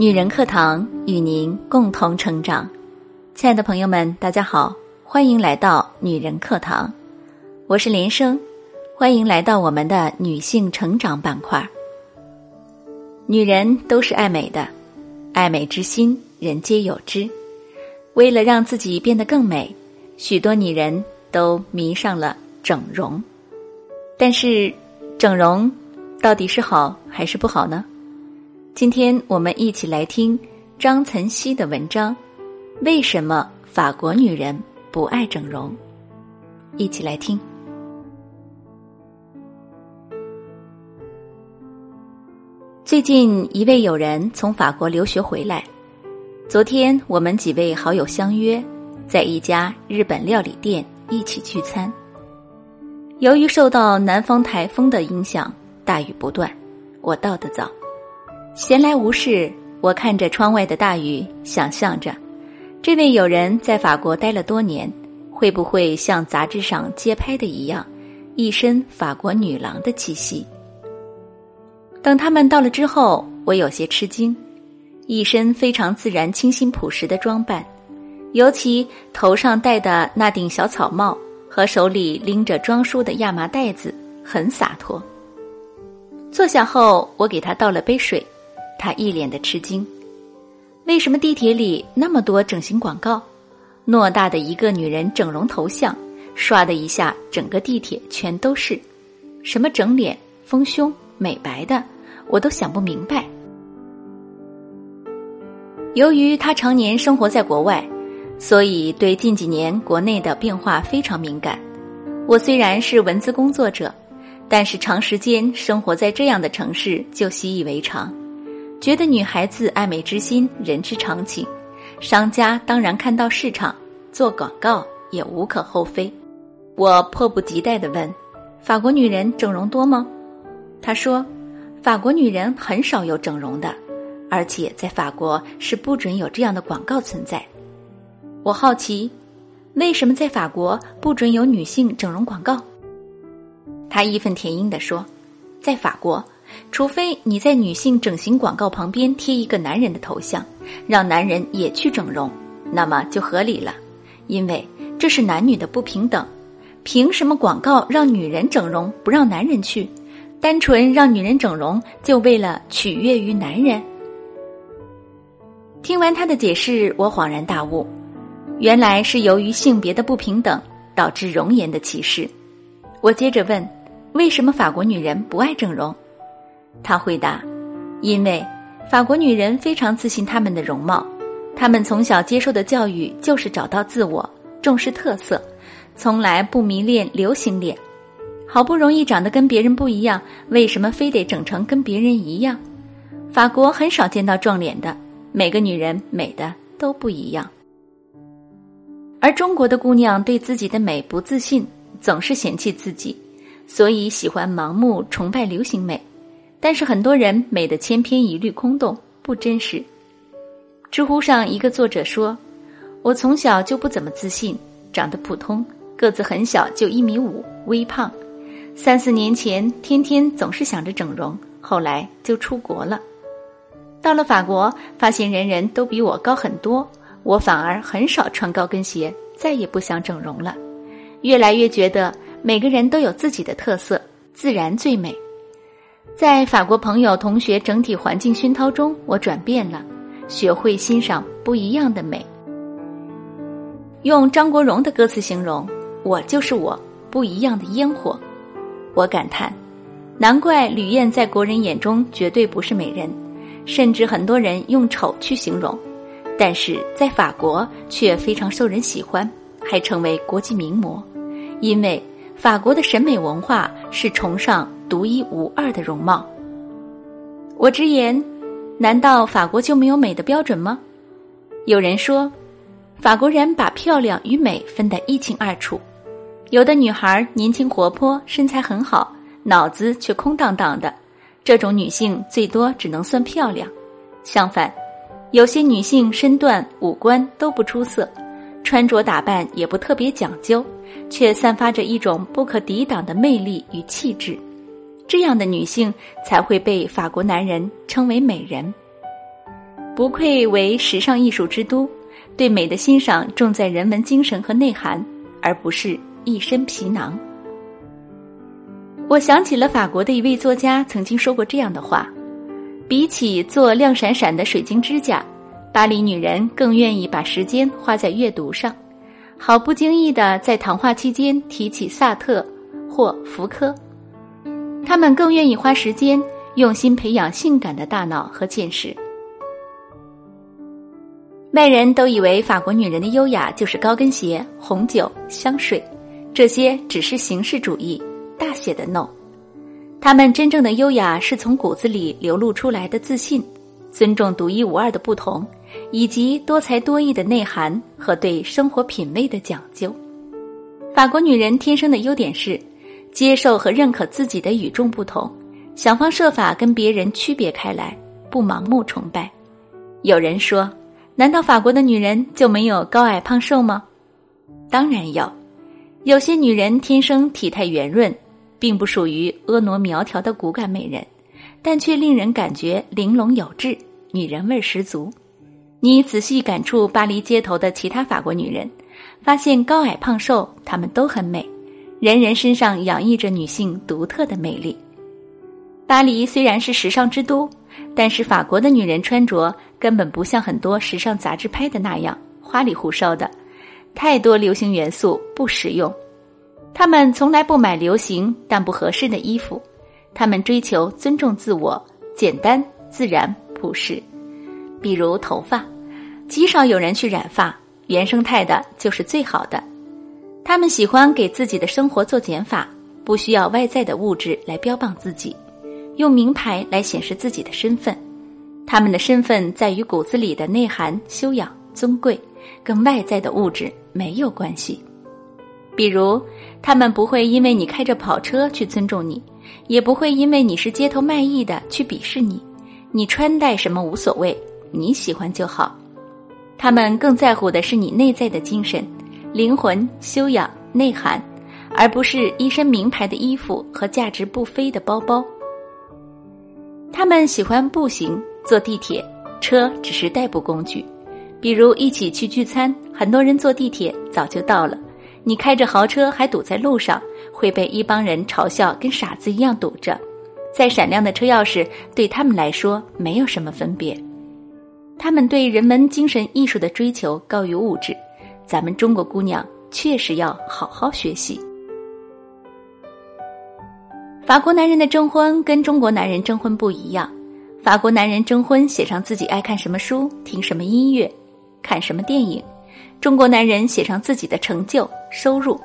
女人课堂与您共同成长，亲爱的朋友们，大家好，欢迎来到女人课堂，我是连生，欢迎来到我们的女性成长板块。女人都是爱美的，爱美之心，人皆有之。为了让自己变得更美，许多女人都迷上了整容。但是，整容到底是好还是不好呢？今天我们一起来听张岑曦的文章。为什么法国女人不爱整容？一起来听。最近一位友人从法国留学回来，昨天我们几位好友相约在一家日本料理店一起聚餐。由于受到南方台风的影响，大雨不断，我到得早。闲来无事，我看着窗外的大雨，想象着，这位友人在法国待了多年，会不会像杂志上街拍的一样，一身法国女郎的气息？等他们到了之后，我有些吃惊，一身非常自然、清新朴实的装扮，尤其头上戴的那顶小草帽和手里拎着装书的亚麻袋子，很洒脱。坐下后，我给他倒了杯水。他一脸的吃惊，为什么地铁里那么多整形广告？偌大的一个女人整容头像，唰的一下，整个地铁全都是，什么整脸、丰胸、美白的，我都想不明白。由于他常年生活在国外，所以对近几年国内的变化非常敏感。我虽然是文字工作者，但是长时间生活在这样的城市，就习以为常。觉得女孩子爱美之心，人之常情。商家当然看到市场，做广告也无可厚非。我迫不及待地问：“法国女人整容多吗？”他说：“法国女人很少有整容的，而且在法国是不准有这样的广告存在。”我好奇，为什么在法国不准有女性整容广告？他义愤填膺地说：“在法国。”除非你在女性整形广告旁边贴一个男人的头像，让男人也去整容，那么就合理了，因为这是男女的不平等。凭什么广告让女人整容不让男人去？单纯让女人整容就为了取悦于男人？听完他的解释，我恍然大悟，原来是由于性别的不平等导致容颜的歧视。我接着问：为什么法国女人不爱整容？他回答：“因为法国女人非常自信她们的容貌，她们从小接受的教育就是找到自我，重视特色，从来不迷恋流行脸。好不容易长得跟别人不一样，为什么非得整成跟别人一样？法国很少见到撞脸的，每个女人美的都不一样。而中国的姑娘对自己的美不自信，总是嫌弃自己，所以喜欢盲目崇拜流行美。”但是很多人美的千篇一律、空洞不真实。知乎上一个作者说：“我从小就不怎么自信，长得普通，个子很小，就一米五，微胖。三四年前，天天总是想着整容，后来就出国了。到了法国，发现人人都比我高很多，我反而很少穿高跟鞋，再也不想整容了。越来越觉得每个人都有自己的特色，自然最美。”在法国朋友、同学整体环境熏陶中，我转变了，学会欣赏不一样的美。用张国荣的歌词形容：“我就是我，不一样的烟火。”我感叹，难怪吕燕在国人眼中绝对不是美人，甚至很多人用丑去形容，但是在法国却非常受人喜欢，还成为国际名模，因为法国的审美文化是崇尚。独一无二的容貌。我直言，难道法国就没有美的标准吗？有人说，法国人把漂亮与美分得一清二楚。有的女孩年轻活泼，身材很好，脑子却空荡荡的，这种女性最多只能算漂亮。相反，有些女性身段、五官都不出色，穿着打扮也不特别讲究，却散发着一种不可抵挡的魅力与气质。这样的女性才会被法国男人称为美人。不愧为时尚艺术之都，对美的欣赏重在人文精神和内涵，而不是一身皮囊。我想起了法国的一位作家曾经说过这样的话：比起做亮闪闪的水晶指甲，巴黎女人更愿意把时间花在阅读上。毫不经意的在谈话期间提起萨特或福柯，他们更愿意花时间用心培养性感的大脑和见识。外人都以为法国女人的优雅就是高跟鞋、红酒、香水，这些只是形式主义，大写的 no。她们真正的优雅是从骨子里流露出来的自信。尊重独一无二的不同，以及多才多艺的内涵和对生活品味的讲究。法国女人天生的优点是接受和认可自己的与众不同，想方设法跟别人区别开来，不盲目崇拜。有人说：“难道法国的女人就没有高矮胖瘦吗？”当然有，有些女人天生体态圆润，并不属于婀娜苗条的骨感美人。但却令人感觉玲珑有致，女人味十足。你仔细感触巴黎街头的其他法国女人，发现高矮胖瘦，她们都很美，人人身上洋溢着女性独特的魅力。巴黎虽然是时尚之都，但是法国的女人穿着根本不像很多时尚杂志拍的那样花里胡哨的，太多流行元素不实用。她们从来不买流行但不合适的衣服。他们追求尊重自我、简单、自然、朴实。比如头发，极少有人去染发，原生态的就是最好的。他们喜欢给自己的生活做减法，不需要外在的物质来标榜自己，用名牌来显示自己的身份。他们的身份在于骨子里的内涵、修养、尊贵，跟外在的物质没有关系。比如，他们不会因为你开着跑车去尊重你。也不会因为你是街头卖艺的去鄙视你，你穿戴什么无所谓，你喜欢就好。他们更在乎的是你内在的精神、灵魂、修养、内涵，而不是一身名牌的衣服和价值不菲的包包。他们喜欢步行、坐地铁，车只是代步工具。比如一起去聚餐，很多人坐地铁早就到了，你开着豪车还堵在路上。会被一帮人嘲笑，跟傻子一样堵着。再闪亮的车钥匙，对他们来说没有什么分别。他们对人文精神艺术的追求高于物质，咱们中国姑娘确实要好好学习。法国男人的征婚跟中国男人征婚不一样，法国男人征婚写上自己爱看什么书、听什么音乐、看什么电影，中国男人写上自己的成就、收入。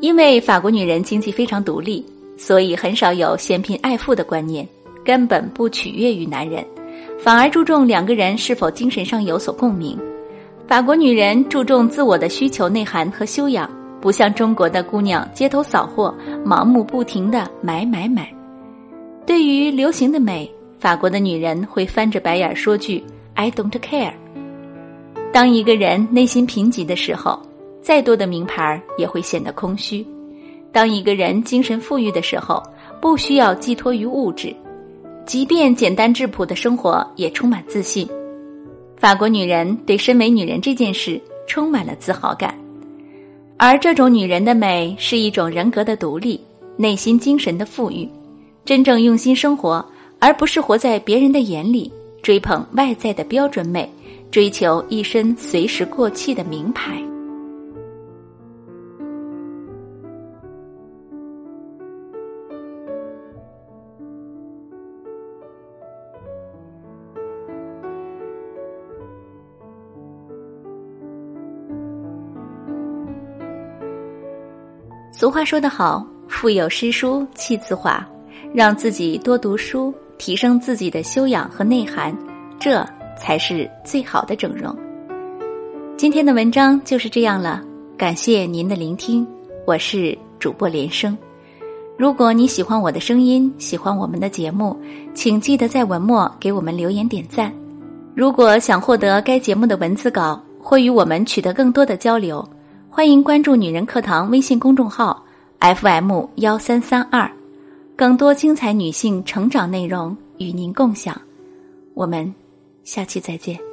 因为法国女人经济非常独立，所以很少有嫌贫爱富的观念，根本不取悦于男人，反而注重两个人是否精神上有所共鸣。法国女人注重自我的需求内涵和修养，不像中国的姑娘街头扫货，盲目不停的买买买。对于流行的美，法国的女人会翻着白眼说句 “I don't care”。当一个人内心贫瘠的时候。再多的名牌也会显得空虚。当一个人精神富裕的时候，不需要寄托于物质，即便简单质朴的生活也充满自信。法国女人对身为女人这件事充满了自豪感，而这种女人的美是一种人格的独立、内心精神的富裕，真正用心生活，而不是活在别人的眼里，追捧外在的标准美，追求一身随时过气的名牌。俗话说得好，腹有诗书气自华，让自己多读书，提升自己的修养和内涵，这才是最好的整容。今天的文章就是这样了，感谢您的聆听，我是主播连生。如果你喜欢我的声音，喜欢我们的节目，请记得在文末给我们留言点赞。如果想获得该节目的文字稿，或与我们取得更多的交流。欢迎关注“女人课堂”微信公众号，FM 幺三三二，更多精彩女性成长内容与您共享。我们下期再见。